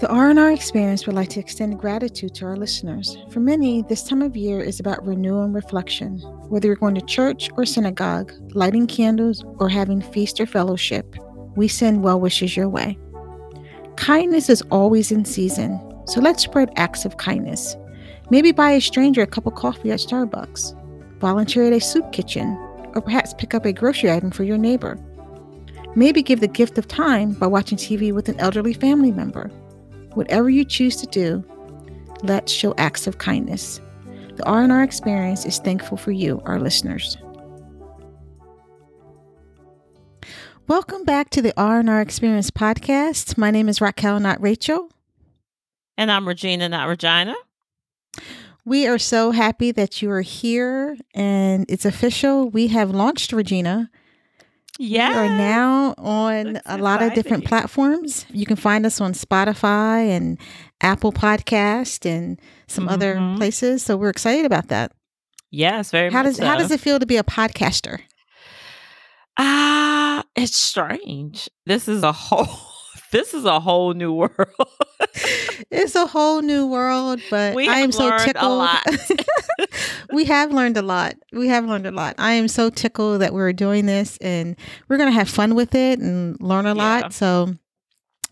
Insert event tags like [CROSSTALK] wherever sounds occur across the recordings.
The R&R Experience would like to extend gratitude to our listeners. For many, this time of year is about renewal and reflection. Whether you're going to church or synagogue, lighting candles, or having feast or fellowship, we send well wishes your way. Kindness is always in season, so let's spread acts of kindness. Maybe buy a stranger a cup of coffee at Starbucks, volunteer at a soup kitchen, or perhaps pick up a grocery item for your neighbor. Maybe give the gift of time by watching TV with an elderly family member. Whatever you choose to do, let's show acts of kindness. The R&R experience is thankful for you, our listeners. Welcome back to the R&R Experience podcast. My name is Raquel, not Rachel. And I'm Regina, not Regina. We are so happy that you are here and it's official. We have launched Regina. Yeah. We are now on a lot of different platforms. You can find us on Spotify and Apple Podcast and some other Mhm. places. So we're excited about that. Yes, very How much does how does it feel to be a podcaster? Ah, it's strange. This is a whole [LAUGHS] this is a whole new world. It's a whole new world, but We I am so tickled. lot. [LAUGHS] we have learned a lot. We have learned a lot. I am so tickled that we're doing this and we're going to have fun with it and learn a Yeah. lot. So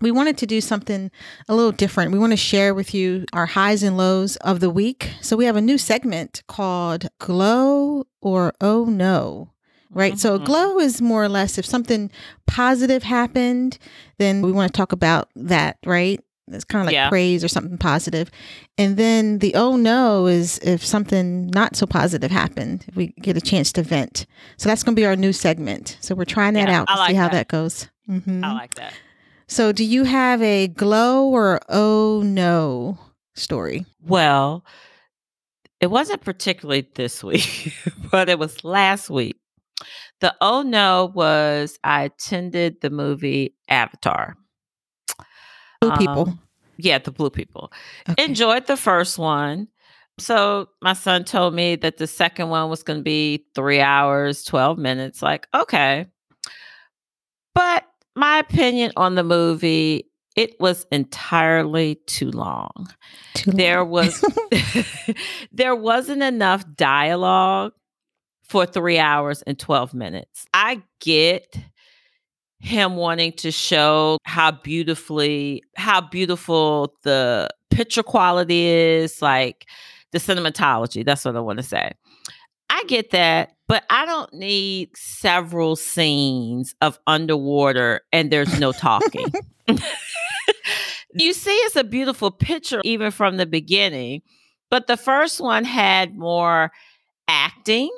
we wanted to do something a little different. We want to share with you our highs and lows of the week. So we have a new segment called Glow or Oh No. Right. So Mhm. glow is more or less if something positive happened, then we want to talk about that, right? It's kind of like Yeah. praise or something positive. And then the oh no is if something not so positive happened, if we get a chance to vent. So that's going to be our new segment. So we're trying that Yeah, out to like see how that. that goes. Mhm. I like that. So do you have a glow or oh no story? Well, it wasn't particularly this week, [LAUGHS] but it was last week. The oh no was I attended the movie Avatar. Blue people. Um, yeah, the blue people. Okay. enjoyed the first one. So my son told me that the second one was going to be three hours, 12 minutes. Like, okay. But my opinion on the movie, it was entirely too long. Too There was [LAUGHS] [LAUGHS] there wasn't enough dialogue for three hours and 12 minutes. I get him wanting to show how beautifully how beautiful the picture quality is like the cinematology that's what i want to say. I get that but i don't need several scenes of underwater and there's no talking. [LAUGHS] You see it's a beautiful picture even from the beginning but the first one had more acting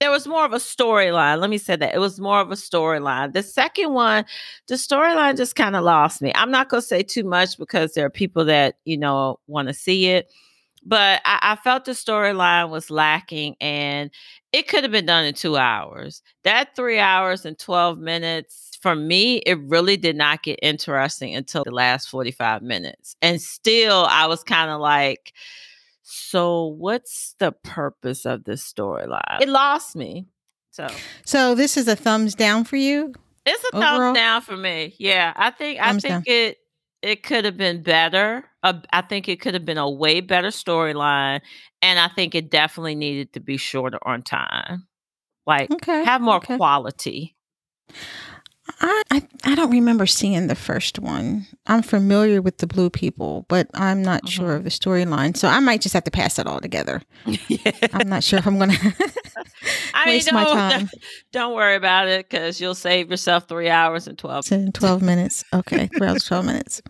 there was more of a storyline. Let me say that. It was more of a storyline. The second one, the storyline just kind of lost me. I'm not going to say too much because there are people that, you know, want to see it. But I, I felt the storyline was lacking and it could have been done in two hours. That three hours and 12 minutes, for me, it really did not get interesting until the last 45 minutes. And still, I was kind of like, so what's the purpose of this storyline? It lost me. So So this is a thumbs down for you? it's a Overall? thumbs down for me. Yeah, I think Thumbs I think it it could have been better. Uh, I think it could have been a way better storyline, and I think it definitely needed to be shorter on time. Like Okay. have more okay. quality. I, I I don't remember seeing the first one. I'm familiar with the blue people, but I'm not sure Mhm. of the storyline. So I might just have to pass it all together. yeah. [LAUGHS] I'm not sure if I'm going to I mean, waste my time. don't worry about it because you'll save yourself three hours and twelve. in 12 minutes. Okay, three hours, 12 minutes.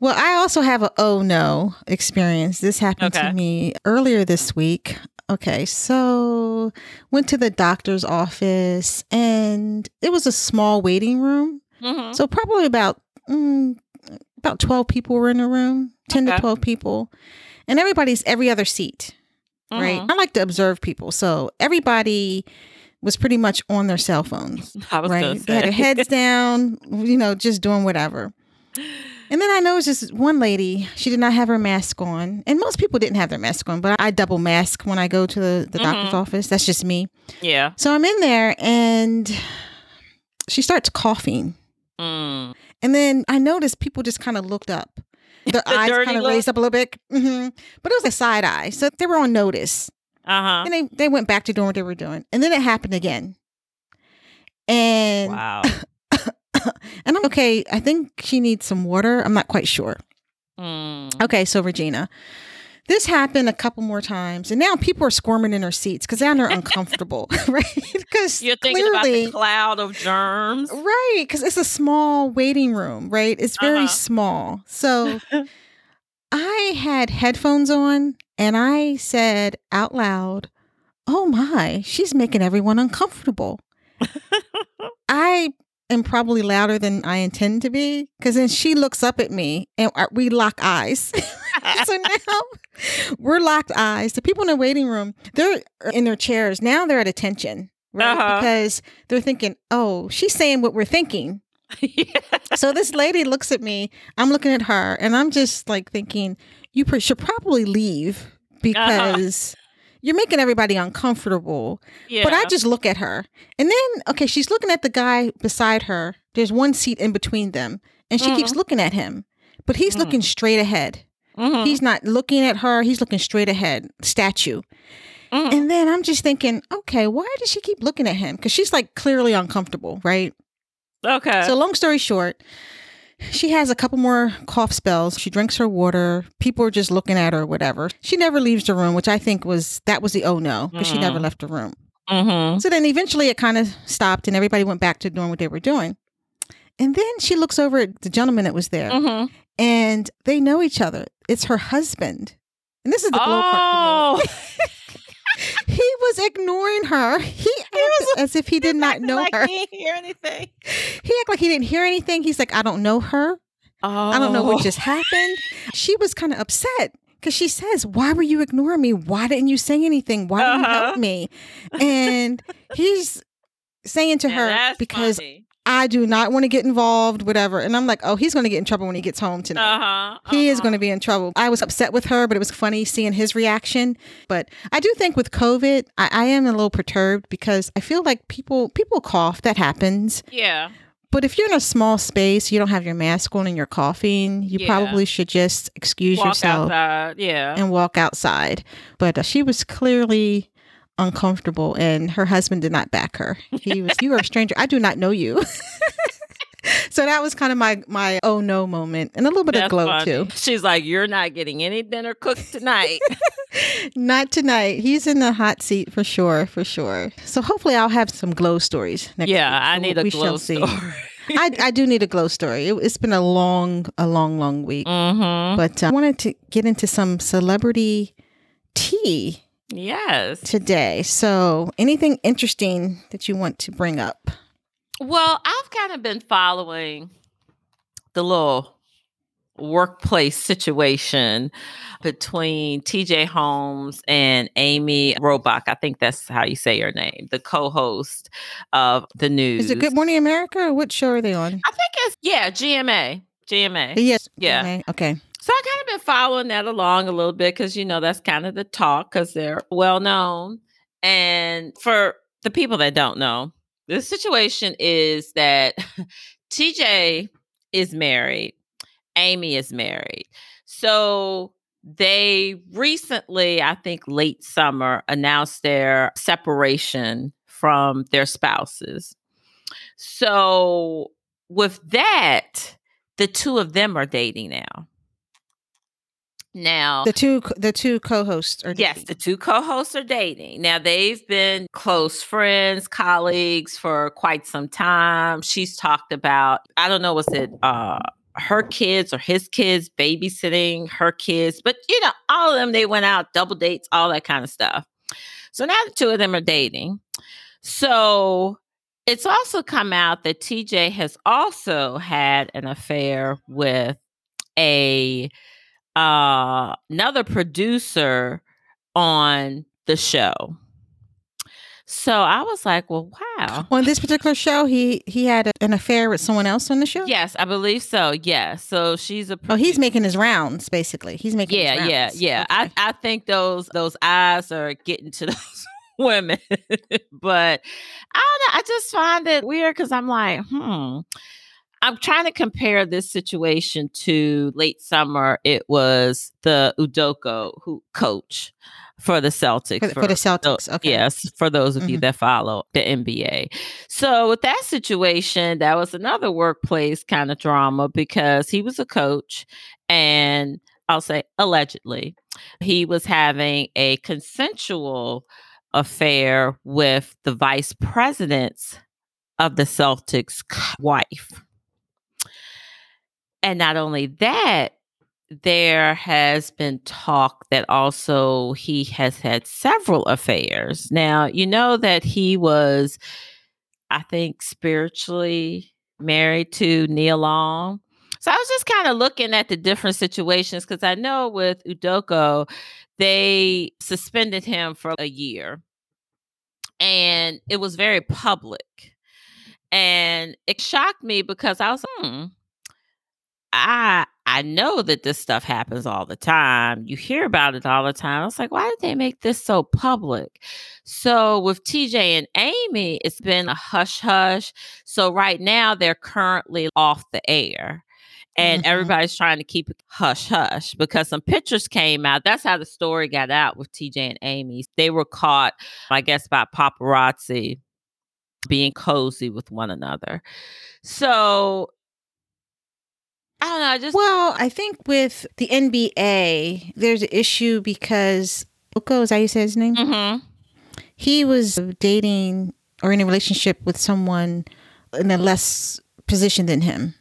Well, I also have a oh no experience. This happened Okay. to me earlier this week. Okay, so went to the doctor's office and it was a small waiting room. Mhm. So probably about mm, about 12 people were in the room, 10 to 12 people. And everybody's every other seat, right? Mhm. I like to observe people. So everybody was pretty much on their cell phones [LAUGHS] right? They had their heads down, you know, just doing whatever. [LAUGHS] And then I noticed this one lady, she did not have her mask on. And most people didn't have their mask on, but I double mask when I go to the, the doctor's Mhm. office. That's just me. Yeah. So I'm in there and she starts coughing. Mm. And then I noticed people just kind of looked up. [LAUGHS] Their The eyes kind of raised up a little bit. hmm But it was a side eye. So they were on notice. Uh huh. And they, they went back to doing what they were doing. And then it happened again. And Wow. [LAUGHS] [LAUGHS] and I'm okay, I think she needs some water. I'm not quite sure. Mm. Okay, so Regina, this happened a couple more times, and now people are squirming in their seats because now they're uncomfortable, [LAUGHS] right? Because You're thinking about the cloud of germs. right? Because it's a small waiting room, right? It's very Uh-huh. small. So [LAUGHS] I had headphones on, and I said out loud, "Oh my, she's making everyone uncomfortable." I am probably louder than I intend to be because then she looks up at me and we lock eyes. [LAUGHS] so now we're locked eyes. The people in the waiting room, they're in their chairs. Now they're at attention, right? Uh-huh. Because they're thinking, oh, she's saying what we're thinking. [LAUGHS] yeah. So this lady looks at me. I'm looking at her and I'm just like thinking, you should probably leave because you're making everybody uncomfortable. Yeah. But I just look at her. And then, okay, she's looking at the guy beside her. There's one seat in between them. And she keeps looking at him. But he's Mhm. looking straight ahead. Mhm. He's not looking at her. He's looking straight ahead, statue. Mhm. And then I'm just thinking, okay, why does she keep looking at him? Because she's like clearly uncomfortable, right? okay. So, long story short, she has a couple more cough spells. She drinks her water. People are just looking at her, whatever. She never leaves the room, which I think was that was the oh no, because she never Mhm. left the room. mm-hmm. So then eventually it kind of stopped and everybody went back to doing what they were doing. And then she looks over at the gentleman that was there Mm-hmm. and they know each other. It's her husband. And this is the glow part. [LAUGHS] Oh. He was ignoring her. He acted as if he did not know like her. He didn't hear anything. He acted like he didn't hear anything. He's like, I don't know her. Oh, I don't know what just happened. She was kind of upset because she says, Why were you ignoring me? Why didn't you say anything? Why didn't you Uh-huh. help me? And he's saying to her, Because funny. I do not want to get involved, whatever. And I'm like, Oh, he's going to get in trouble when he gets home tonight. Uh-huh. He is uh-huh. going to be in trouble. I was upset with her, but it was funny seeing his reaction. But I do think with COVID, I, I am a little perturbed because I feel like people people cough. That happens. Yeah. But if you're in a small space, you don't have your mask on and you're coughing, you Yeah. probably should just excuse Walk yourself outside. Yeah. and walk outside. But uh, she was clearly uncomfortable, and her husband did not back her. He [LAUGHS] was, "You are a stranger. I do not know you." [LAUGHS] so that was kind of my my oh no moment, and a little bit of glow funny. too. She's like, "You're not getting any dinner cooked tonight." [LAUGHS] Not tonight. He's in the hot seat for sure, for sure. So hopefully, I'll have some glow stories next yeah, week. I need a we glow shall see. story. I, I do need a glow story. It, it's been a long, a long, long week. mm-hmm. But uh, I wanted to get into some celebrity tea Yes. today. So, anything interesting that you want to bring up? Well, I've kind of been following the little workplace situation between TJ Holmes and Amy Robach. I think that's how you say your name, the co-host of the news. Is it Good Morning America or what show are they on? I think it's yeah, GMA. GMA. Yes. Yeah. okay, Okay. So I kind of been following that along a little bit because you know that's kind of the talk because they're well known. And for the people that don't know, the situation is that [LAUGHS] TJ is married, Amy is married. So they recently, I think late summer, announced their separation from their spouses. So with that, the two of them are dating now. Now, The two the two co-hosts are yes, dating. the two co-hosts are dating. Now they've been close friends, colleagues for quite some time. She's talked about, I don't know, was it uh her kids or his kids babysitting her kids, but you know, all of them they went out, double dates, all that kind of stuff. So now the two of them are dating. So it's also come out that TJ has also had an affair with a uh another producer on the show. So I was like, well, wow. on this particular show, he he had a- an affair with someone else on the show. Yes, I believe so. Yes. So she's a Oh, he's making his rounds. Basically, he's making. his Yeah, yeah, yeah. Okay. I, I think those those eyes are getting to [LAUGHS] those women. [LAUGHS] but I don't know. I just find it weird because I'm like, hmm. I'm trying to compare this situation to late summer. It was the Udoka who coach for the Celtics. For, for the Celtics, okay. Yes, for those of mm-hmm. you that follow the NBA. So with that situation, that was another workplace kind of drama because he was a coach and I'll say allegedly, he was having a consensual affair with the vice president's of the Celtics wife. And not only that, there has been talk that also he has had several affairs. Now, you know that he was, I think, spiritually married to Nia Long. So I was just kind of looking at the different situations because I know with Udoka, they suspended him for a year and it was very public. And it shocked me because I was, hmm, I I know that this stuff happens all the time. You hear about it all the time. I was like, why did they make this so public? So with TJ and Amy, it's been a hush hush. So right now they're currently off the air. And mm-hmm. everybody's trying to keep it hush hush because some pictures came out. That's how the story got out with TJ and Amy. They were caught, I guess, by paparazzi being cozy with one another. So I don't know. I just well, I think with the NBA, there's an issue because Oko is that you say his name? Mm-hmm. He was dating or in a relationship with someone in a less position than him.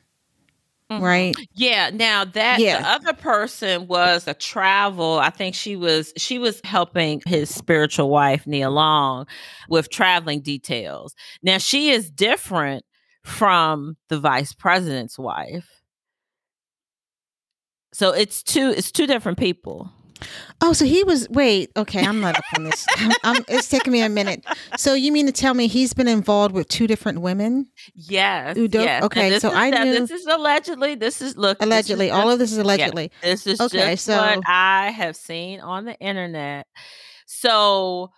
Mm-hmm. Right. Yeah. Now that yeah. the other person was a travel, I think she was she was helping his spiritual wife, Nia Long, with traveling details. Now she is different from the vice president's wife. So it's two it's two different people. Oh, so he was. Wait, okay, I'm not up on this. [LAUGHS] I'm, it's taking me a minute. So you mean to tell me he's been involved with two different women? Yes. Udo- yes. Okay, so I knew this is allegedly. This is look. Allegedly, is all of this is allegedly. Yeah, this is okay. so what I have seen on the internet. So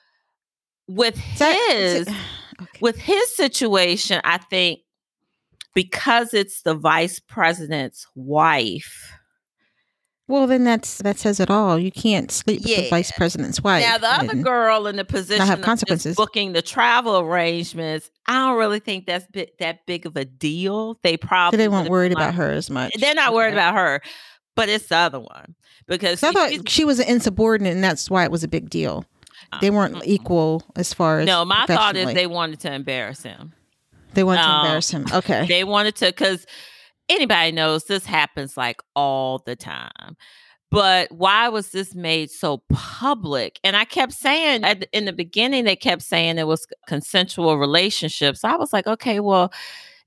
with his [SIGHS] okay. with his situation, I think because it's the vice president's wife well, then that's that says it all. You can't sleep yeah. with the vice president's wife. Now, the other girl in the position have consequences booking the travel arrangements. I don't really think that's that big of a deal. They probably so they weren't worried about her as much. They're not worried about her, but it's the other one because so I thought she was an insubordinate, and that's why it was a big deal. Uh, they weren't equal as far as no. My thought is they wanted to embarrass him. They wanted to um, embarrass him. Okay, they wanted to because anybody knows this happens like all the time. But why was this made so public? And I kept saying at, in the beginning, they kept saying it was consensual relationships. I was like, okay, well,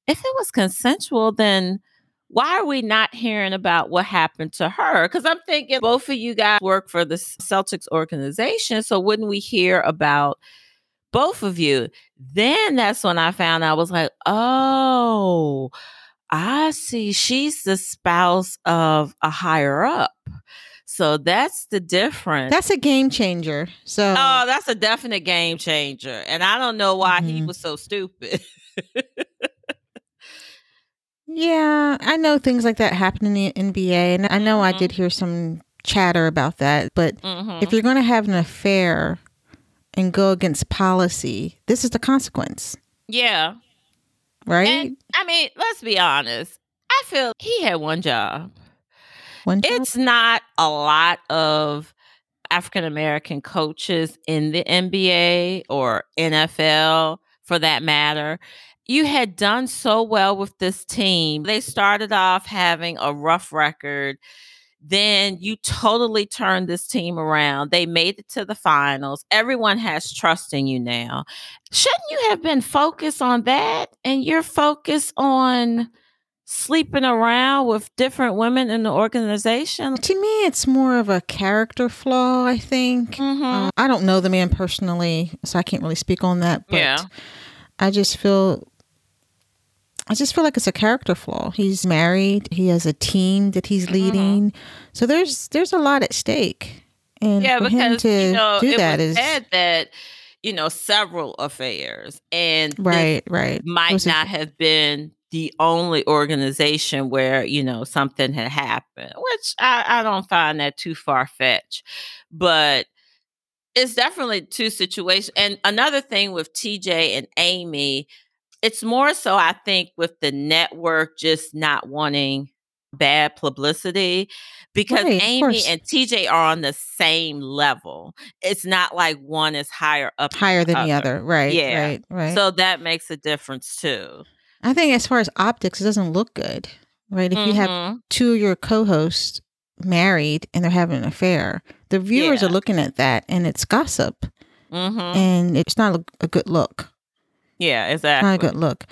if it was consensual, then why are we not hearing about what happened to her? Because I'm thinking both of you guys work for the Celtics organization. So wouldn't we hear about both of you? Then that's when I found out I was like, oh, I see she's the spouse of a higher up. So that's the difference. That's a game changer. So Oh, that's a definite game changer. And I don't know why mm-hmm. he was so stupid. yeah, I know things like that happen in the NBA and I know mm-hmm. I did hear some chatter about that, but mm-hmm. if you're going to have an affair and go against policy, this is the consequence. Yeah right? And, I mean, let's be honest. I feel he had one job. One job? It's not a lot of African American coaches in the NBA or NFL for that matter. You had done so well with this team. They started off having a rough record then you totally turned this team around. They made it to the finals. Everyone has trust in you now. Shouldn't you have been focused on that? And you're focused on sleeping around with different women in the organization? To me, it's more of a character flaw, I think. Mm-hmm. Uh, I don't know the man personally, so I can't really speak on that. But yeah. I just feel I just feel like it's a character flaw. He's married. He has a team that he's mm-hmm. leading. Mm-hmm. So there's there's a lot at stake. And yeah, for him to you know, do that is said that you know several affairs and right, right might not have been the only organization where you know something had happened which i, I don't find that too far-fetched but it's definitely two situations and another thing with tj and amy it's more so i think with the network just not wanting bad publicity because Right, amy and tj are on the same level it's not like one is higher up Higher than the other. other. Right. Yeah. Right. Right. so that makes a difference too I think as far as optics, it doesn't look good. Right. If you have Mhm. two of your co-hosts married and they're having an affair, the viewers Yeah. are looking at that and it's gossip Mhm. and it's not a good look. Yeah, Not a exactly. good look.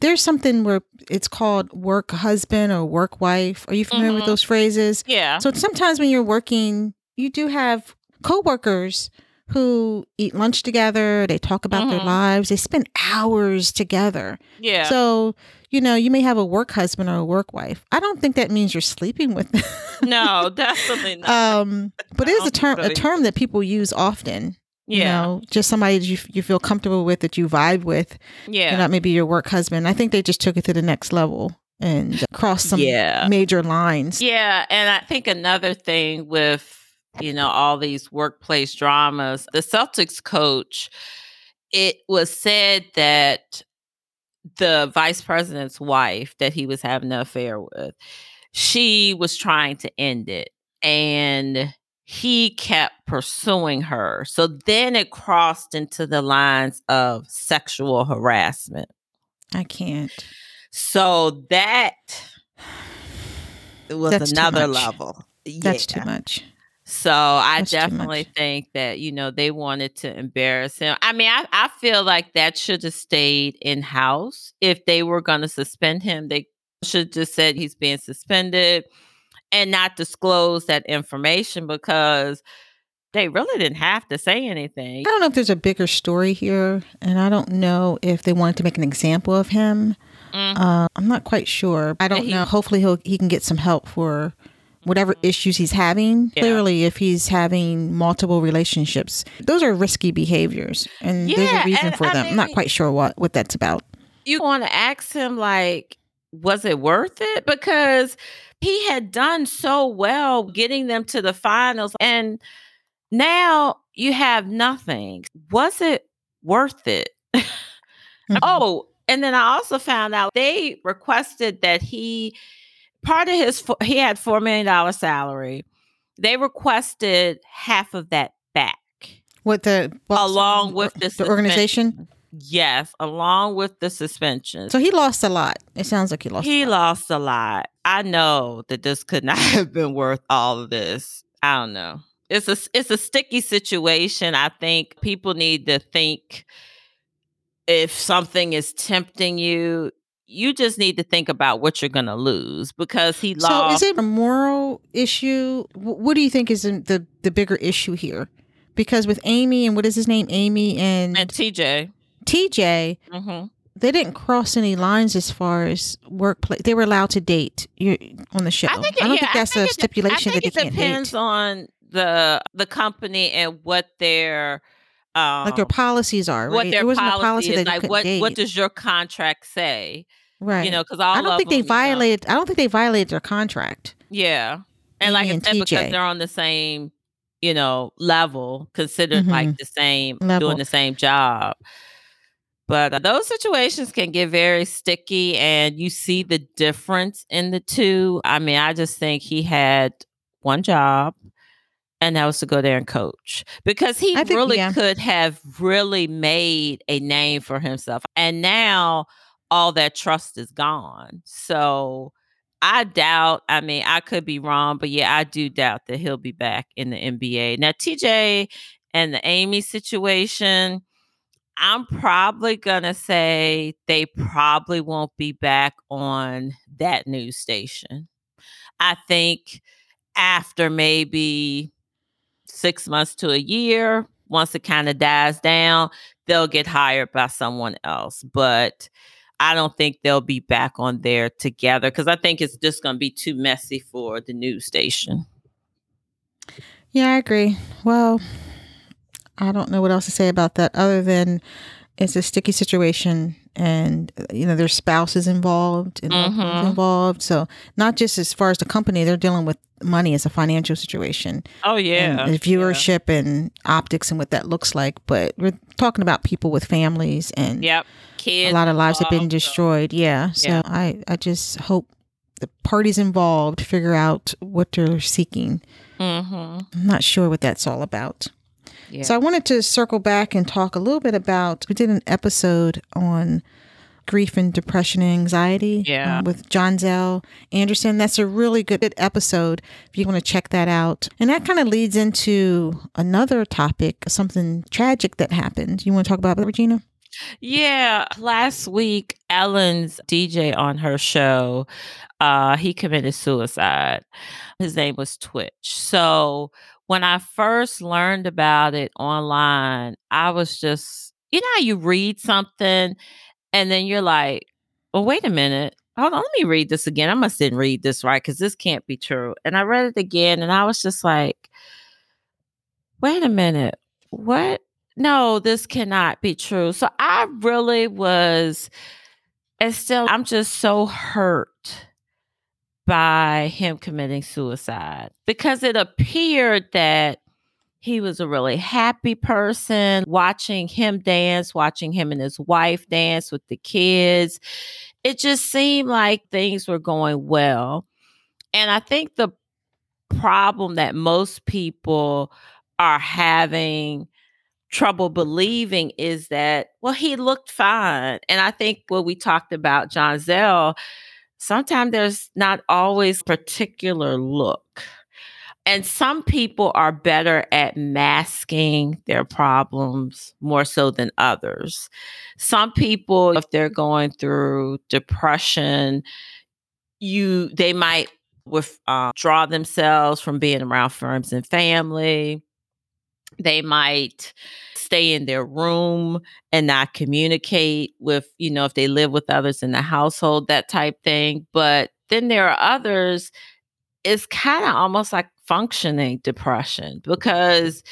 There's something where it's called work husband or work wife. Are you familiar with Mhm. those phrases? Yeah. So sometimes when you're working, you do have coworkers who eat lunch together, they talk about their Mhm. lives, they spend hours together. Yeah. So, you know, you may have a work husband or a work wife. I don't think that means you're sleeping with them. no, [LAUGHS] definitely not. um, but it is a term a term that people use often. You yeah. know, just somebody that you, you feel comfortable with, that you vibe with, yeah. and not maybe your work husband. I think they just took it to the next level and crossed some yeah. major lines. Yeah, and I think another thing with you know all these workplace dramas, the Celtics coach, it was said that the vice president's wife that he was having an affair with, she was trying to end it, and he kept pursuing her. So then it crossed into the lines of sexual harassment. I can't. So that was That's another level. That's Yeah. too much. So I That's definitely think that, you know, they wanted to embarrass him. I mean, I, I feel like that should have stayed in house. If they were going to suspend him, they should just said he's being suspended and not disclose that information because they really didn't have to say anything. I don't know if there's a bigger story here, and I don't know if they wanted to make an example of him. Mhm. Uh, I'm not quite sure. I don't he- know. Hopefully, he'll he can get some help for whatever issues he's having. Yeah. Clearly, if he's having multiple relationships, those are risky behaviors, and there's a reason for I them. I'm not quite sure what what that's about. you want to ask him like was it worth it because he had done so well getting them to the finals and now you have nothing. Was it worth it? [LAUGHS] Mhm. oh and then i also found out they requested that he part of his he had four million dollar salary. They requested half of that back What the along with the organization? Yes, along with the suspension. So he lost a lot. It sounds like he lost. he a lot. lost a lot. I know that this could not [LAUGHS] have been worth all of this. I don't know. It's a it's a sticky situation. I think people need to think if something is tempting you, you just need to think about what you're going to lose because he lost. So is it a moral issue? What do you think is the the, the bigger issue here? Because with Amy and what is his name, Amy and, and TJ. TJ, hmm they didn't cross any lines as far as workplace. They were allowed to date you on the show. I think it- don't yeah, think I that's think a stipulation I think that they it depends date. on the the company and what their um, Like their policies are, right? what their policy, policy is like what date. what does your contract say right. you know because I don't think they you know- violated. I don't think they violated their contract. yeah and like I and said because they're on the same you know level considered like the same Level. doing the same job but uh, those situations can get very sticky and you see the difference in the two. I mean i just think he had one job and that was to go there and coach. Because he think- really yeah. could have really made a name for himself and now all that trust is gone. So i doubt i mean i could be wrong but yeah i do doubt that he'll be back in the nba now tj and the amy situation i'm probably gonna say they probably won't be back on that news station i think after maybe six months to a year, once it kind of dies down, they'll get hired by someone else. But I don't think they'll be back on there together because I think it's just going to be too messy for the news station. Yeah, I agree. Well, I don't know what else to say about that other than it's a sticky situation and you know their spouse is involved and Mhm. involved. So not just as far as the company, they're dealing with money as a financial situation Oh yeah. and the viewership and optics and what that looks like. But we're talking about people with families and Yeah. Yep. Kids. a lot of lives have been so- destroyed. Yeah. So Yeah. I, I just hope the parties involved figure out what they're seeking. Mhm. I'm not sure what that's all about. Yeah. So I wanted to circle back and talk a little bit about. We did an episode on grief and depression and anxiety Yeah. uh, with John Zell Anderson. That's a really good episode if you want to check that out. And that kind of leads into another topic, something tragic that happened. You want to talk about that, Regina? Yeah, last week Ellen's DJ on her show, uh, he committed suicide. His name was Twitch. So when I first learned about it online, I was just, you know, you read something and then you're like, well, wait a minute. Hold on, let me read this again. I must didn't read this right because this can't be true. And I read it again and I was just like, wait a minute. What? No, this cannot be true. So I really was, and still, I'm just so hurt by him committing suicide because it appeared that he was a really happy person. Watching him dance, watching him and his wife dance with the kids, it just seemed like things were going well. And I think the problem that most people are having trouble believing is that well he looked fine and i think what we talked about john zell sometimes there's not always particular look and some people are better at masking their problems more so than others. Some people if they're going through depression you they might withdraw um, themselves from being around friends and family they might stay in their room and not communicate with you know if they live with others in the household that type thing but then there are others it's kind of almost like functioning depression because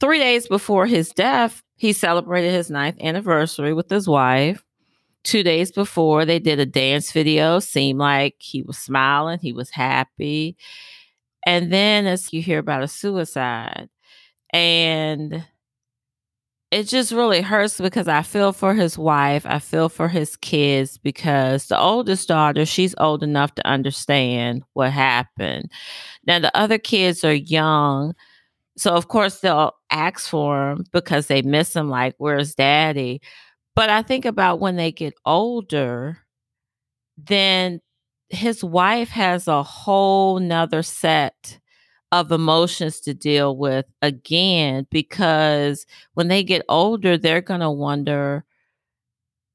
three days before his death he celebrated his ninth anniversary with his wife. Two days before they did a dance video seemed like he was smiling he was happy and then as you hear about a suicide and it just really hurts because I feel for his wife. I feel for his kids because the oldest daughter, she's old enough to understand what happened. Now, the other kids are young. So, of course, they'll ask for him because they miss him, like, where's daddy? But I think about when they get older, then his wife has a whole nother set of emotions to deal with again because when they get older they're going to wonder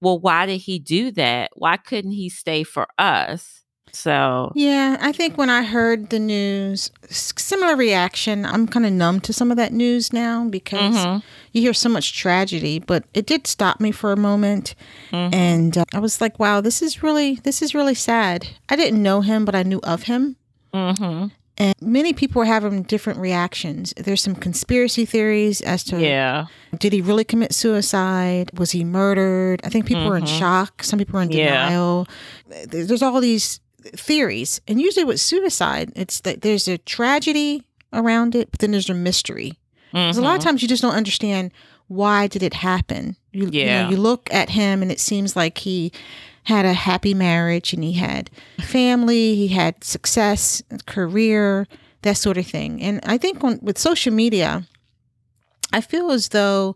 well why did he do that why couldn't he stay for us so Yeah, I think when I heard the news, similar reaction. I'm kind of numb to some of that news now because mhm, you hear so much tragedy, but it did stop me for a moment. mhm. And uh, I was like, wow, this is really, this is really sad. I didn't know him, but I knew of him. Mhm. And many people were having different reactions. There's some conspiracy theories as to yeah did he really commit suicide? Was he murdered? I think people were in Mhm. shock. Some people were in denial. There- There's all these theories. And usually with suicide, it's that there's a tragedy around it, but then there's a mystery. Because a lot of mhm. times you just don't understand why did it happen. You, you know, you look at him and it seems like he had a happy marriage and he had family, he had success, career, that sort of thing. And I think on, with social media, I feel as though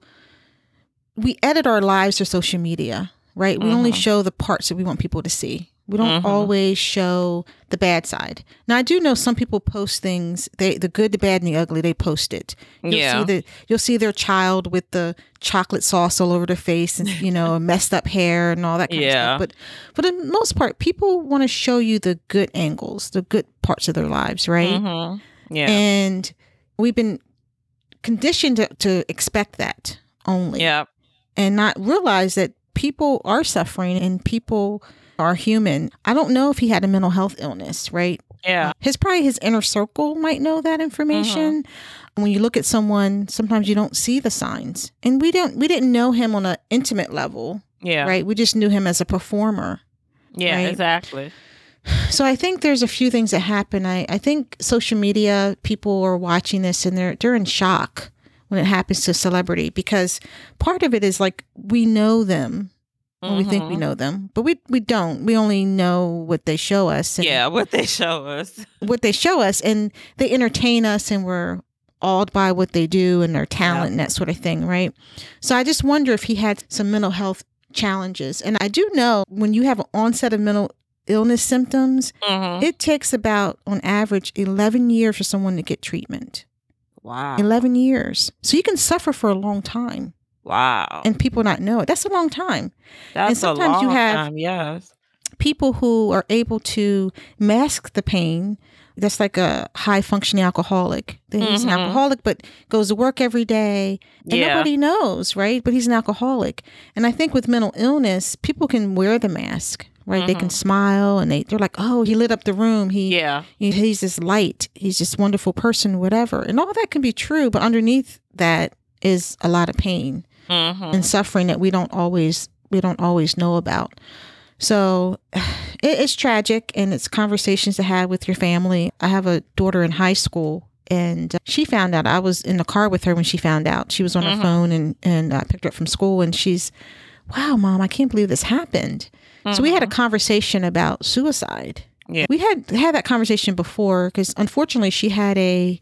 we edit our lives for social media, right? We only Mhm. show the parts that we want people to see. We don't Mhm. always show the bad side. Now I do know some people post things, they the good, the bad, and the ugly, they post it. You'll yeah see the you'll see their child with the chocolate sauce all over their face and you know, [LAUGHS] messed up hair and all that kind Yeah. of stuff. But for the most part, people want to show you the good angles, the good parts of their lives, right? Mhm. yeah And we've been conditioned to, to expect that only yeah and not realize that people are suffering and people are human. I don't know if he had a mental health illness, right? yeah His probably his inner circle might know that information. Mm-hmm. When you look at someone, sometimes you don't see the signs. And we don't we didn't know him on an intimate level. Yeah. right? We just knew him as a performer. Yeah, right? exactly. So I think there's a few things that happen. I, I think social media people are watching this and they're they're in shock when it happens to a celebrity because part of it is like we know them when we think we Mhm. know them, but we we don't. We only know what they show us. and Yeah, what they show us. [LAUGHS] what they show us, and they entertain us, and we're awed by what they do and their talent and that sort of thing, right? So I just wonder if he had some mental health challenges, and I do know when you have an onset of mental illness symptoms, Mhm. it takes about, on average, 11 years for someone to get treatment. Wow. 11 years. So you can suffer for a long time Wow. and people not know it. That's a long time. That's sometimes a you long have- time, yes. People who are able to mask the pain, that's like a high functioning alcoholic. He's an Mhm. alcoholic, but goes to work every day and Yeah. nobody knows, right? But he's an alcoholic. And I think with mental illness, people can wear the mask, right? They can smile and they, they're like, oh, he lit up the room. He, Yeah. he- he's this light he's this wonderful person whatever and all that can be true but underneath that is a lot of pain hmm and suffering that we don't always we don't always know about. So [SIGHS] it's tragic and it's conversations to have with your family. I have a daughter in high school and uh, she found out i was in the car with her when she found out. She was on her Mhm. phone and and i picked her up from school and she's wow mom i can't believe this happened. So we had a conversation about suicide. Yeah. we had had that conversation before because unfortunately she had a,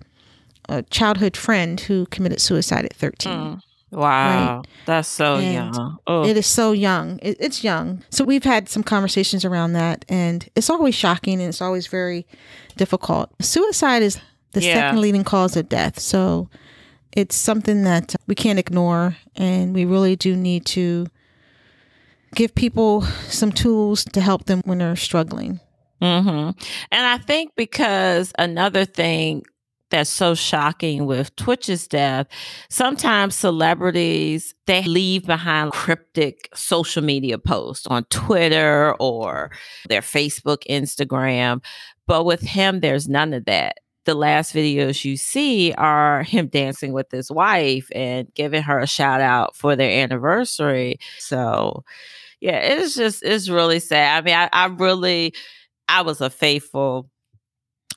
a childhood friend who committed suicide at 13 Mm. Wow. That's so And young. Oh, it is so young. It, it's young. So we've had some conversations around that and it's always shocking and it's always very difficult. Suicide is the Yeah. second leading cause of death. So it's something that we can't ignore and we really do need to give people some tools to help them when they're struggling. Hmm And I think because another thing that's so shocking with Twitch's death, sometimes celebrities they leave behind cryptic social media posts on Twitter or their Facebook, Instagram. But with him, there's none of that. The last videos you see are him dancing with his wife and giving her a shout out for their anniversary. So yeah, it's just it's really sad. I mean, I, I really I was a faithful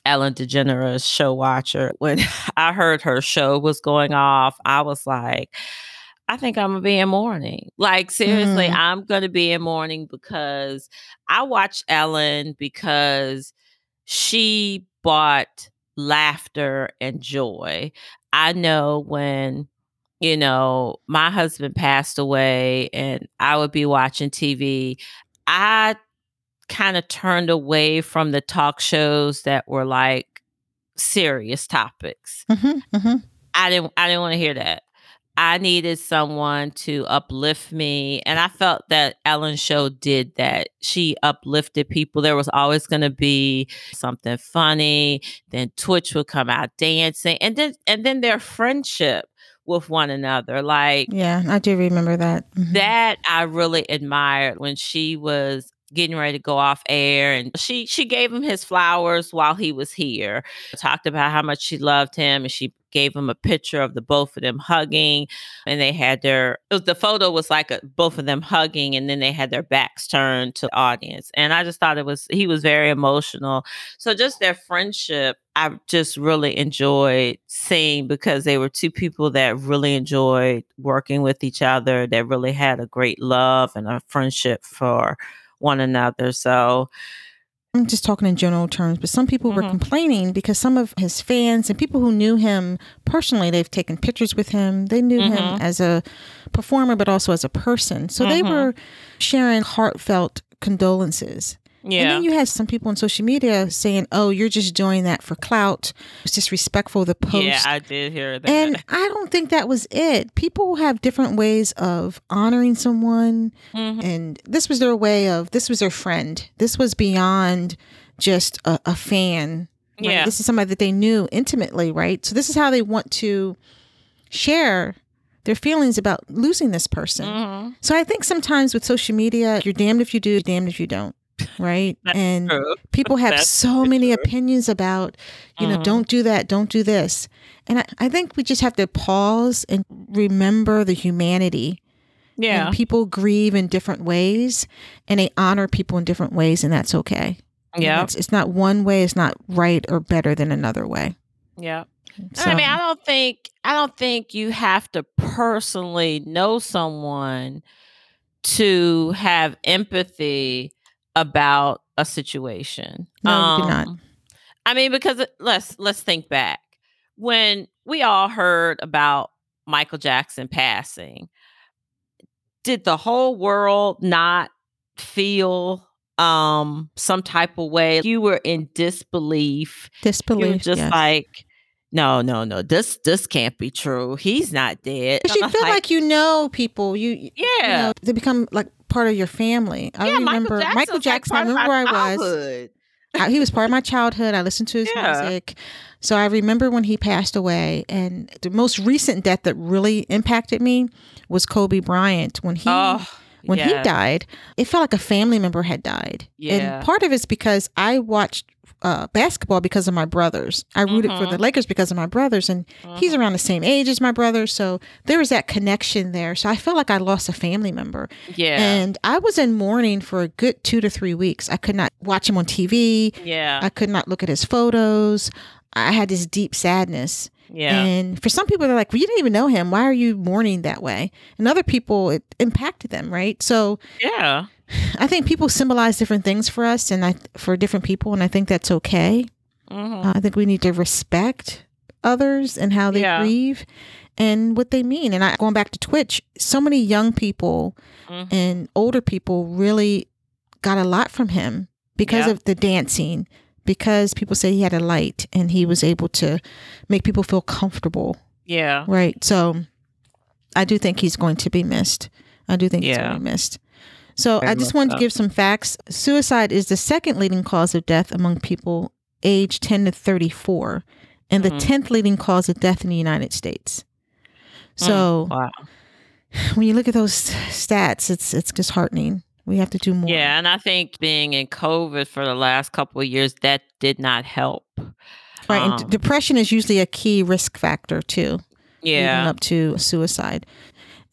Ellen DeGeneres show watcher. When [LAUGHS] I heard her show was going off, I was like, I think I'm gonna be in mourning. Like seriously, Mm. I'm gonna be in mourning because I watch Ellen because she bought laughter and joy. I know when you know my husband passed away and I would be watching TV, I kind of turned away from the talk shows that were like serious topics. hmm hmm I didn't I didn't want to hear that. I needed someone to uplift me and I felt that Ellen's show did that. She uplifted people. There was always going to be something funny, then Twitch would come out dancing and then and then their friendship with one another like yeah i do remember that Mhm. that I really admired when she was getting ready to go off air and she she gave him his flowers while he was here. Talked about how much she loved him and she gave him a picture of the both of them hugging and they had their it was, the photo was like a, both of them hugging and then they had their backs turned to the audience and i just thought it was he was very emotional. So just their friendship i just really enjoyed seeing because they were two people that really enjoyed working with each other that really had a great love and a friendship for one another so I'm just talking in general terms, but some people were Mhm. complaining because some of his fans and people who knew him personally, they've taken pictures with him. They knew him Mhm. as a performer, but also as a person. So they Mhm. were sharing heartfelt condolences. And then you had some people on social media saying, oh, you're just doing that for clout. It's disrespectful, of the post. yeah i did hear that and I don't think that was it. People have different ways of honoring someone Mhm. and this was their way of this was their friend this was beyond just a, a fan right? yeah this is somebody that they knew intimately right so this is how they want to share their feelings about losing this person Mhm. so i think sometimes with social media you're damned if you do damned if you don't right That's and True. people have That's so many true. opinions about you know Mhm. don't do that don't do this and I, I think we just have to pause and remember the humanity Yeah. And people grieve in different ways and they honor people in different ways, and that's okay. Yeah. It's, it's not one way, it's not right or better than another way. Yeah. So, I mean, I don't think I don't think you have to personally know someone to have empathy about a situation. No, you do not. Um, I mean, because let's let's think back when we all heard about Michael Jackson passing. Did the whole world not feel um some type of way? You were in disbelief you disbelief. just yes. like no no no this this can't be true he's not dead Because you feel like, you know people. You, you yeah know, they become like part of your family. I yeah remember michael jackson, I remember where I was. I, he was part of my childhood. I listened to his Yeah. music. So I remember when he passed away. And the most recent death that really impacted me was Kobe Bryant. When he oh when he died, it felt like a family member had died. Yeah. And part of it's because I watched uh, basketball because of my brothers. I rooted for the Lakers because of my brothers, and he's Mhm. around the same age as my brother. So there was that connection there. So I felt like I lost a family member. yeah And I was in mourning for a good two to three weeks. I could not watch him on TV. yeah I could not look at his photos. I had this deep sadness. yeah And for some people, they're like, well, you didn't even know him. Why are you mourning that way? And other people, it impacted them, right? So yeah [SIGHS] I think people symbolize different things for us and I, for different people. And I think that's okay. Mhm. Uh, I think we need to respect others and how they Yeah. grieve and what they mean. And I, going back to Twitch, so many young people Mhm. and older people really got a lot from him because Yeah. of the dancing because people say he had a light and he was able to make people feel comfortable yeah right so i do think he's going to be missed i do think he's going to be missed so i just wanted to give some facts suicide is the second leading cause of death among people age 10 to 34 and the Mhm. 10th leading cause of death in the united states so wow [SIGHS] when you look at those stats, it's it's disheartening. We have to do more. yeah and i think being in covid for the last couple of years that did not help right. and d- Um, depression is usually a key risk factor too, leading yeah up to suicide.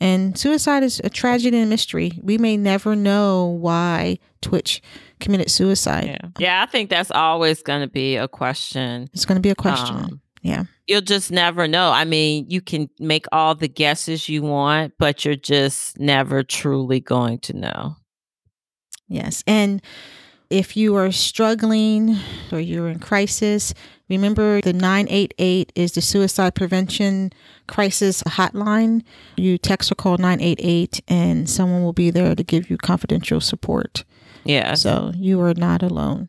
And suicide is a tragedy and a mystery. We may never know why Twitch committed suicide. yeah yeah i think that's always going to be a question It's going to be a question. Um, Yeah. You'll just never know. I mean, you can make all the guesses you want, but you're just never truly going to know. Yes. And if you are struggling or you're in crisis, remember the 988 is the suicide prevention crisis hotline. You text or call 988 and someone will be there to give you confidential support. Yeah. So you are not alone.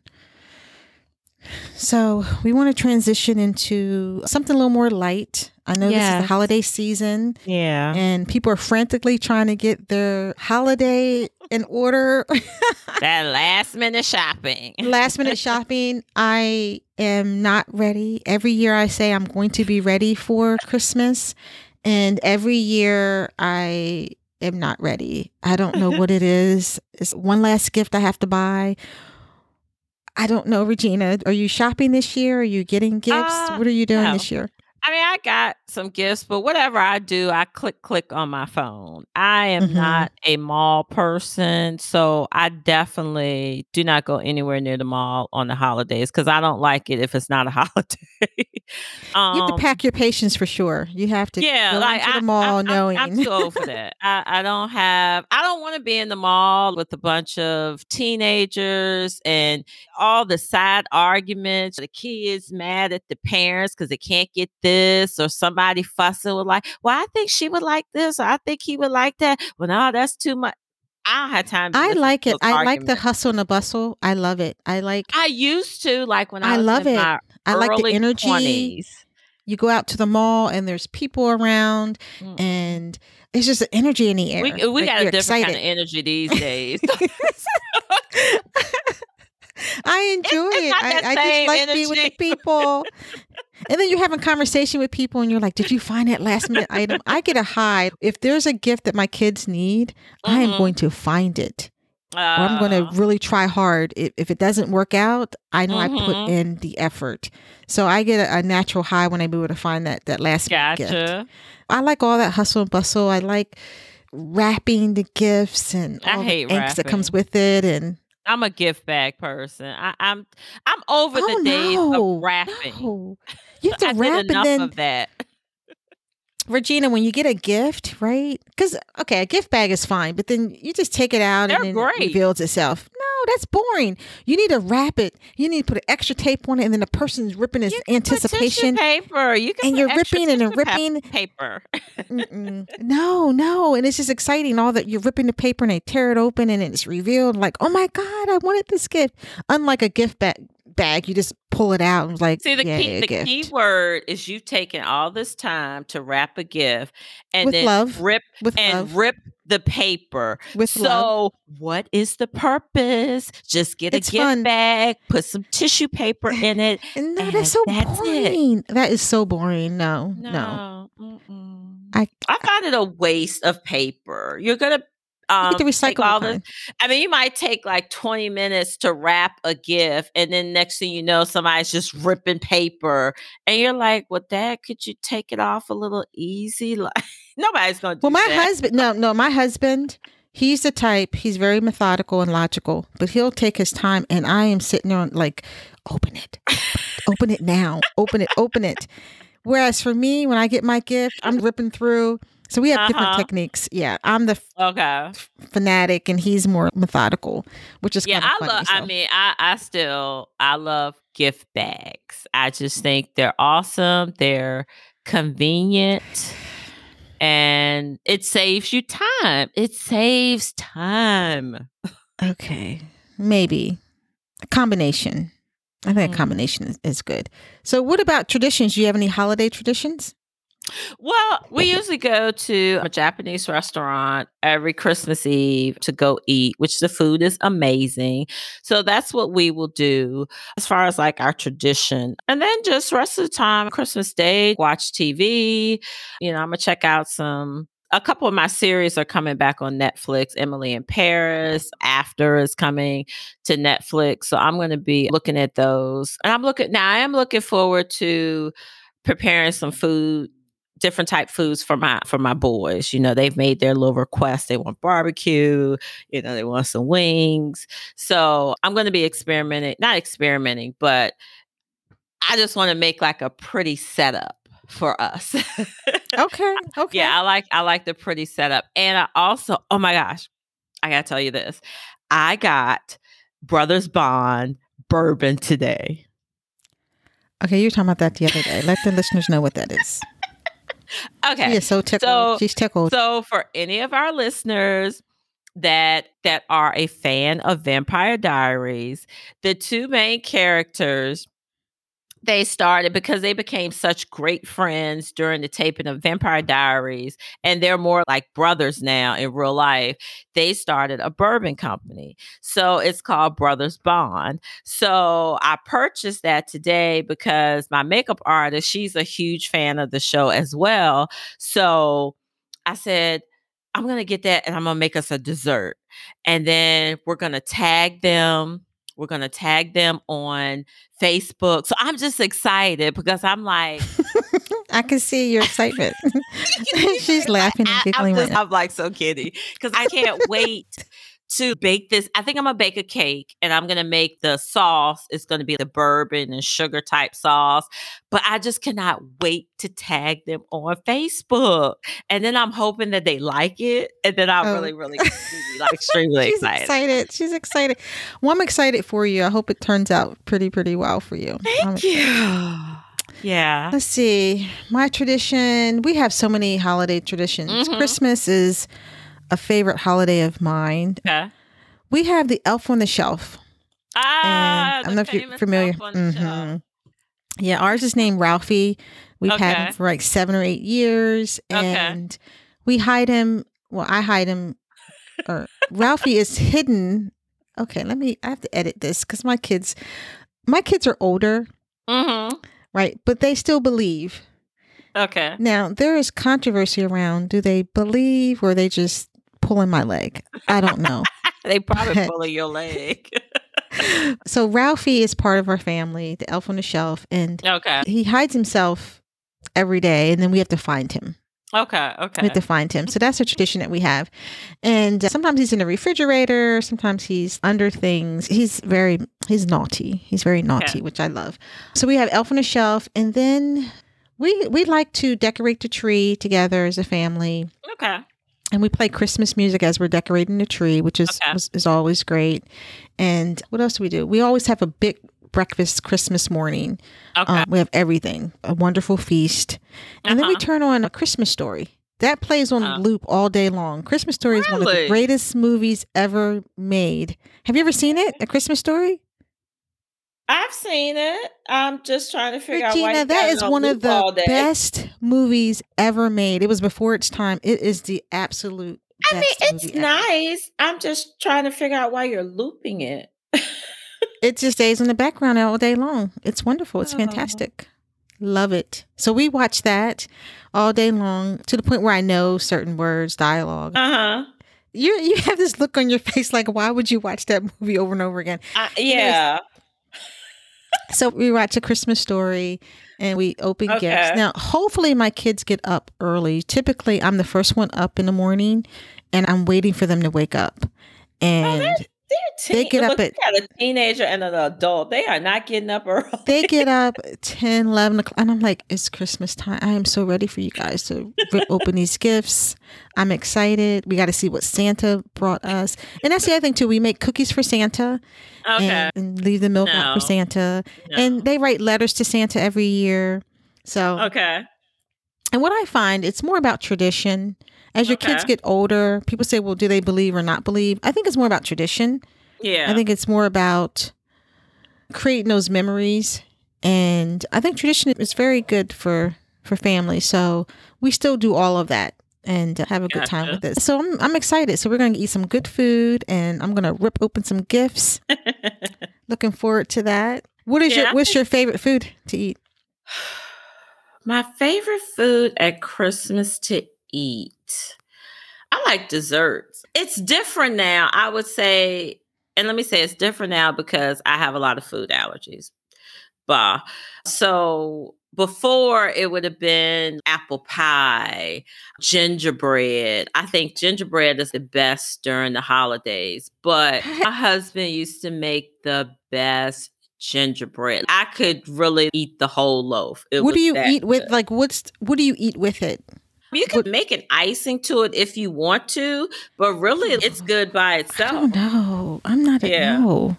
So we want to transition into something a little more light. I know this is the holiday season Yeah. and people are frantically trying to get their holiday in order. [LAUGHS] that last minute shopping. [LAUGHS] last minute shopping i am not ready every year i say i'm going to be ready for christmas and every year i am not ready i don't know what it [LAUGHS] is it's one last gift i have to buy i don't know regina are you shopping this year? Are you getting gifts? Uh, what are you doing no. this year I mean, I got some gifts, but whatever I do, I click click on my phone. I am Mhm. not a mall person, so I definitely do not go anywhere near the mall on the holidays because I don't like it if it's not a [LAUGHS] holiday. um, you have to pack your patience for sure you have to yeah, go like into I, the mall I, I'm- knowing I'm, too old for that. I, I don't have. I don't want to be in the mall with a bunch of teenagers and all the side arguments. The kids mad at the parents because they can't get this, or somebody fussing with like, "Well, I think she would like this, or I think he would like that." Well, no, that's too much. I don't have time. To i like it i like the hustle and the bustle i love it i like I used to like when I, I was love in it. I like the energy. 20s. You go out to the mall and there's people around, Mm. and it's just an energy in the air. We, we Like, got a different kind of energy these days. [LAUGHS] [LAUGHS] I enjoy it's it. not I, I just like being with the people. [LAUGHS] and then you're having conversation with people, and you're like, "Did you find that last minute item?" I get a high if there's a gift that my kids need. I am Mhm. going to find it, or I'm going Uh, to really try hard. If, if it doesn't work out, I know I put Mhm. in the effort. So I get a, a natural high when I'm able to find that that last minute gift. I like all that hustle and bustle. I like wrapping the gifts and I all hate the angst that comes with it and I'm a gift bag person. I, I'm I'm over oh the days no of wrapping. no you [LAUGHS] have to I wrap enough then of that. Regina, when you get a gift, right? Because okay, a gift bag is fine, but then you just take it out They're and it reveals itself. That's boring. You need to wrap it. You need to put an extra tape on it, and then the person's ripping his You can put anticipation. paper. You can and you're ripping and ripping. paper. [LAUGHS] No, no, and it's just exciting. All that you're ripping the paper and they tear it open and it's revealed. Like, oh my god, I wanted this gift. Unlike a gift bag, bag you just pull it out and it's like, See the yeah, key the gift. key word is you taking all this time to wrap a gift and With then love. rip with and love, rip the paper. with so love. what is the purpose? Just get a It's gift fun. bag, put some tissue paper [LAUGHS] in it. And no, and that's so that's it. boring. That is so boring. No, no. No. I I find it a waste of paper. You're gonna you um get the take all this. I mean, you might take like 20 minutes to wrap a gift, and then next thing you know, somebody's just ripping paper, and you're like, "Well, Dad, could you take it off a little easy?" Like, [LAUGHS] nobody's gonna do Well, my that. husband, no, no, my husband, he's the type, he's very methodical and logical, but he'll take his time. And I am sitting there like, open it, open it now, open it, open it. Whereas for me, when I get my gift, I'm [LAUGHS] ripping through. So we have different Uh-huh. techniques. Yeah. I'm the f- Okay. fanatic and he's more methodical, which is Yeah, I funny. love. I mean, I I still I love gift bags. I just think they're awesome. They're convenient. And it saves you time. It saves time. Okay. Maybe a combination. I think Mhm. a combination is, is good. So, what about traditions? Do you have any holiday traditions? Well, we usually go to a Japanese restaurant every Christmas Eve to go eat, which the food is amazing. So that's what we will do as far as like our tradition. And then just rest of the time, Christmas Day, watch TV. You know, I'm gonna check out some a couple of my series are coming back on Netflix. Emily in Paris, After is coming to Netflix. So I'm going to be looking at those. And I'm looking now, I am looking forward to preparing some food different type foods for my for my boys you know they've made their little requests they want barbecue you know they want some wings so i'm going to be experimenting not experimenting but i just want to make like a pretty setup for us [LAUGHS] Okay. Okay. yeah i like i like the pretty setup and i also oh my gosh i gotta tell you this i got brothers bond bourbon today Okay, you were talking about that the other day. Let the listeners know what that is. [LAUGHS] okay is so tickled. So- She's tickled. So for any of our listeners that that are a fan of Vampire Diaries, the two main characters they started because they became such great friends during the taping of Vampire Diaries and they're more like brothers now in real life. They started a bourbon company. So it's called Brothers Bond. So I purchased that today because my makeup artist, she's a huge fan of the show as well. So I said, I'm going to get that and I'm going to make us a dessert. And then we're going to tag them. We're going to tag them on Facebook. So I'm just excited because I'm like, [LAUGHS] I can see your excitement. [LAUGHS] [LAUGHS] She's laughing and I, giggling am right like so giddy because I can't wait to bake this. I think I'm gonna bake a cake and I'm gonna make the sauce. It's gonna be the bourbon and sugar type sauce, but I just cannot wait to tag them on Facebook. And then I'm hoping that they like it, and then I'm Oh. really, really, [LAUGHS] like extremely She's excited. excited. She's excited. Well, I'm excited for you. I hope it turns out pretty, pretty well for you. Thank you. Yeah. Let's see. My tradition, we have so many holiday traditions. Mhm. Christmas is a favorite holiday of mine. Okay. We have the elf on the shelf. Ah, I don't know if you're familiar. elf on the shelf. Mhm. Yeah, ours is named Ralphie. We've had him for like seven or eight years. Okay. And we hide him. Well, I hide him. Or Ralphie is hidden. Okay, let me, I have to edit this because my kids, my kids are older, Mm-hmm. right? But they still believe. Okay. Now, there is controversy around do they believe or they just pulling my leg? I don't know. [LAUGHS] They probably pulling your leg. [LAUGHS] so, Ralphie is part of our family, the elf on the shelf, and okay. he hides himself every day, and then we have to find him. Okay, okay. We okay. have to find him. So that's a tradition that we have. And uh, sometimes he's in the refrigerator. Sometimes he's under things. He's very, he's naughty. He's very naughty, which I love. So we have Elf on the Shelf. And then we, we like to decorate the tree together as a family. Okay. And we play Christmas music as we're decorating the tree, which is, Okay. was, is always great. And what else do we do? We always have a big breakfast Christmas morning. Okay. Um, we have everything, a wonderful feast. And then we Uh-huh. turn on a Christmas story. That plays on Oh. loop all day long. Christmas Story is one of the greatest movies ever made. Have you ever seen it? A Christmas Story? I've seen it. I'm just trying to figure out why Regina, that is on one of the best movies ever made. It was before its time. It is the absolute I mean, it's movie ever. nice. I'm just trying to figure out why you're looping it. It just stays in the background all day long. It's wonderful. It's Oh. fantastic. Love it. So we watch that all day long to the point where I know certain words, dialogue. Uh huh. you you have this look on your [LAUGHS] face like why would you watch that movie over and over again? Uh, yeah. So we watch a Christmas story and we open gifts. Now, hopefully my kids get up early. Typically, I'm the first one up in the morning and I'm waiting for them to wake up. Oh, and They're teen- They get up at- a teenager and an adult. They are not getting up [LAUGHS] early. they get up 10, 11 o'clock. And I'm like, it's Christmas time. I am so ready for you guys to rip [LAUGHS] open these gifts. I'm excited. We got to see what Santa brought us. And that's the other thing, too. We make cookies for Santa okay. and, and leave the milk out for Santa. No. And they write letters to Santa every year. So, okay. and what I find, it's more about tradition. As your kids get older, people say, well, do they believe or not believe? I think it's more about tradition. Yeah. I think it's more about creating those memories. And I think tradition is very good for, for family. So we still do all of that and have a good time with it. So I'm, I'm excited. So we're going to eat some good food and I'm going to rip open some gifts. [LAUGHS] Looking forward to that. What is Yeah, your what's your favorite food to eat? [SIGHS] My favorite food at Christmas to eat. I like desserts. It's different now. I would say, and let me say it's different now because I have a lot of food allergies. Bah. So before it would have been apple pie, gingerbread. I think gingerbread is the best during the holidays, but [LAUGHS] my husband used to make the best gingerbread. I could really eat the whole loaf. It what do you eat with like what's what do you eat with it? You can make an icing to it if you want to, but really it's good by itself. don't. I'm not a Yeah. no.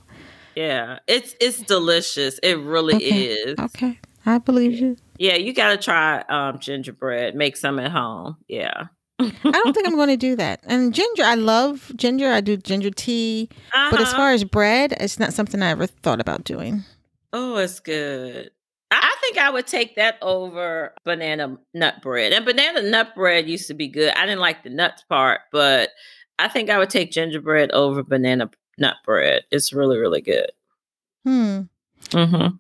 Yeah, it's it's delicious. It really Okay. is. Okay. I believe you. Yeah, you got to try um gingerbread. Make some at home. Yeah. I don't think I'm [LAUGHS] going to do that. And ginger, I love ginger. I do ginger tea. But as Uh-huh. far as bread, it's not something I ever thought about doing. oh, it's good. Think I would take that over banana nut bread. And banana nut bread used to be good. I didn't like the nuts part, but I think I would take gingerbread over banana nut bread. It's really, really good. Hmm. Mm-hmm.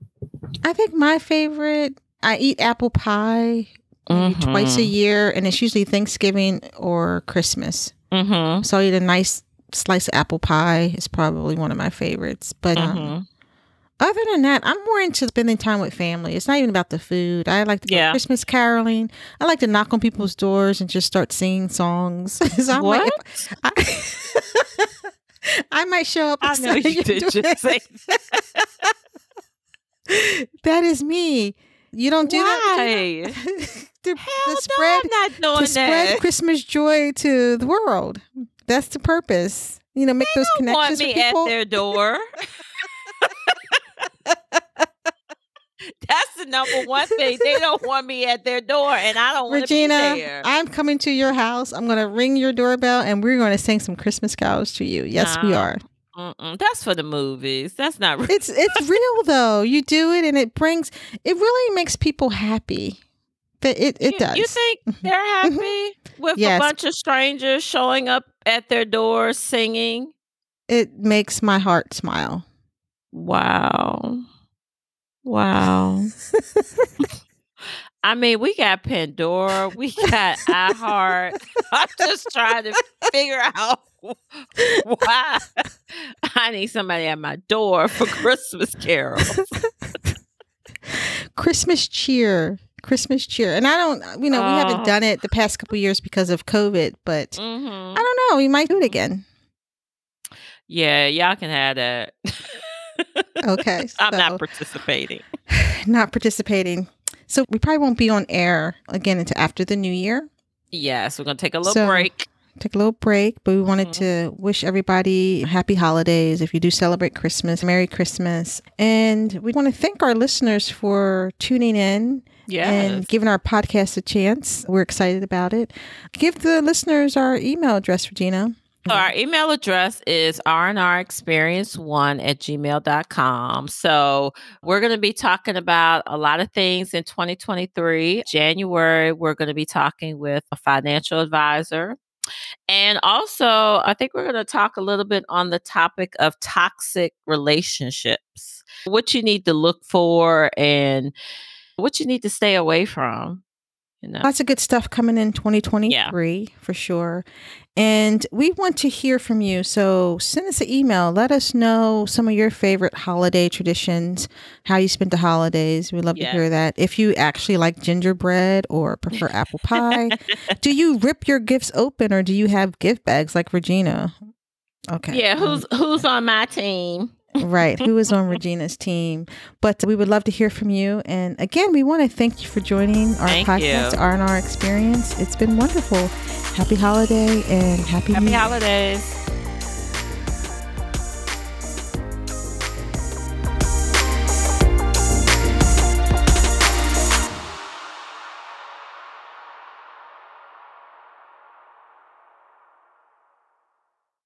I think my favorite, I eat apple pie maybe twice a Mhm. year, and it's usually Thanksgiving or Christmas. Mm-hmm. So I eat a nice slice of apple pie. It's probably one of my favorites. But um, Mm-hmm. Other than that, I'm more into spending time with family. It's not even about the food. I like to go Yeah. Christmas caroling. I like to knock on people's doors and just start singing songs. [LAUGHS] so I What? Might, I, [LAUGHS] I might show up. I know you did just say [LAUGHS] that is me. You don't do that. Why? Regina? the, Hell the no, spread I'm not doing to spread that. Christmas joy to the world. That's the purpose. You know, make those They want connections with me at their door. [LAUGHS] That's the number one thing. They don't want me at their door, and I don't want to be Regina. I'm coming to your house. I'm going to ring your doorbell and we're going to sing some Christmas carols to you. Yes, we are. Mm-mm, that's for the movies. That's not real. [LAUGHS] It's it's real though. You do it and it brings it really makes people happy. That it it you, does. You think mm-hmm. they're mm-hmm. happy with Yes. a bunch of strangers showing up at their door singing? it makes my heart smile. Wow. Wow. [LAUGHS] [LAUGHS] I mean, we got Pandora, we got iHeart. [LAUGHS] I'm just trying to figure out why I need somebody at my door for Christmas carols. Christmas cheer. Christmas cheer. And I don't, you know, we haven't Oh. done it the past couple years because of COVID, but hmm I don't know. We might do it again. Yeah, y'all can have that. Okay, [LAUGHS] I'm not participating. [SIGHS] Not participating. So we probably won't be on air again until after the new year. Yes, we're gonna take a little So- break. Take a little break, but we wanted Mhm. to wish everybody happy holidays. If you do celebrate Christmas, Merry Christmas. And we want to thank our listeners for tuning in Yes. and giving our podcast a chance. We're excited about it. Give the listeners our email address, Regina. So our email address is rnrexperience1 at gmail.com. So we're going to be talking about a lot of things in 2023. January, we're going to be talking with a financial advisor. And also, I think we're going to talk a little bit on the topic of toxic relationships, what you need to look for and what you need to stay away from. You know? Lots of good stuff coming in 2023 for sure. And we want to hear from you. So send us an email. Let us know some of your favorite holiday traditions, how you spent the holidays. We'd love to hear that. If you actually like gingerbread or prefer [LAUGHS] apple pie, do you rip your gifts open or do you have gift bags like Regina? Okay. Yeah, Um, who's who's on my team? Right who is on regina's team but we would love to hear from you and again we want to thank you for joining our Thank podcast you. r&r experience it's been wonderful happy holiday and happy, Happy holidays.